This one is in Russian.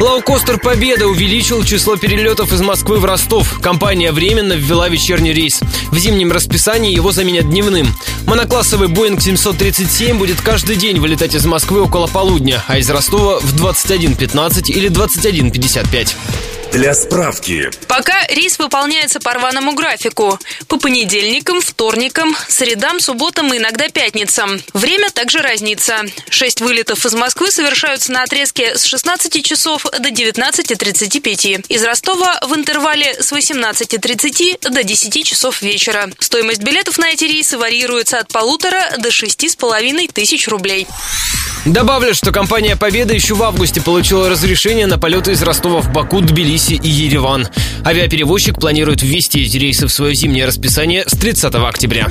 Лоукостер «Победа» увеличил число перелетов из Москвы в Ростов. Компания временно ввела вечерний рейс. В зимнем расписании его заменят дневным. Моноклассовый Boeing 737 будет каждый день вылетать из Москвы около полудня, а из Ростова в 21.15 или 21.55. Для справки. Пока рейс выполняется по рваному графику. По понедельникам, вторникам, средам, субботам и иногда пятницам. Время также разнится. Шесть вылетов из Москвы совершаются на отрезке с 16 часов до 19.35. Из Ростова в интервале с 18.30 до 10 часов вечера. Стоимость билетов на эти рейсы варьируется от полутора до шести с половиной тысяч рублей. Добавлю, что компания «Победа» еще в августе получила разрешение на полеты из Ростова в Баку, Тбилиси и Ереван. Авиаперевозчик планирует ввести эти рейсы в свое зимнее расписание с 30 октября.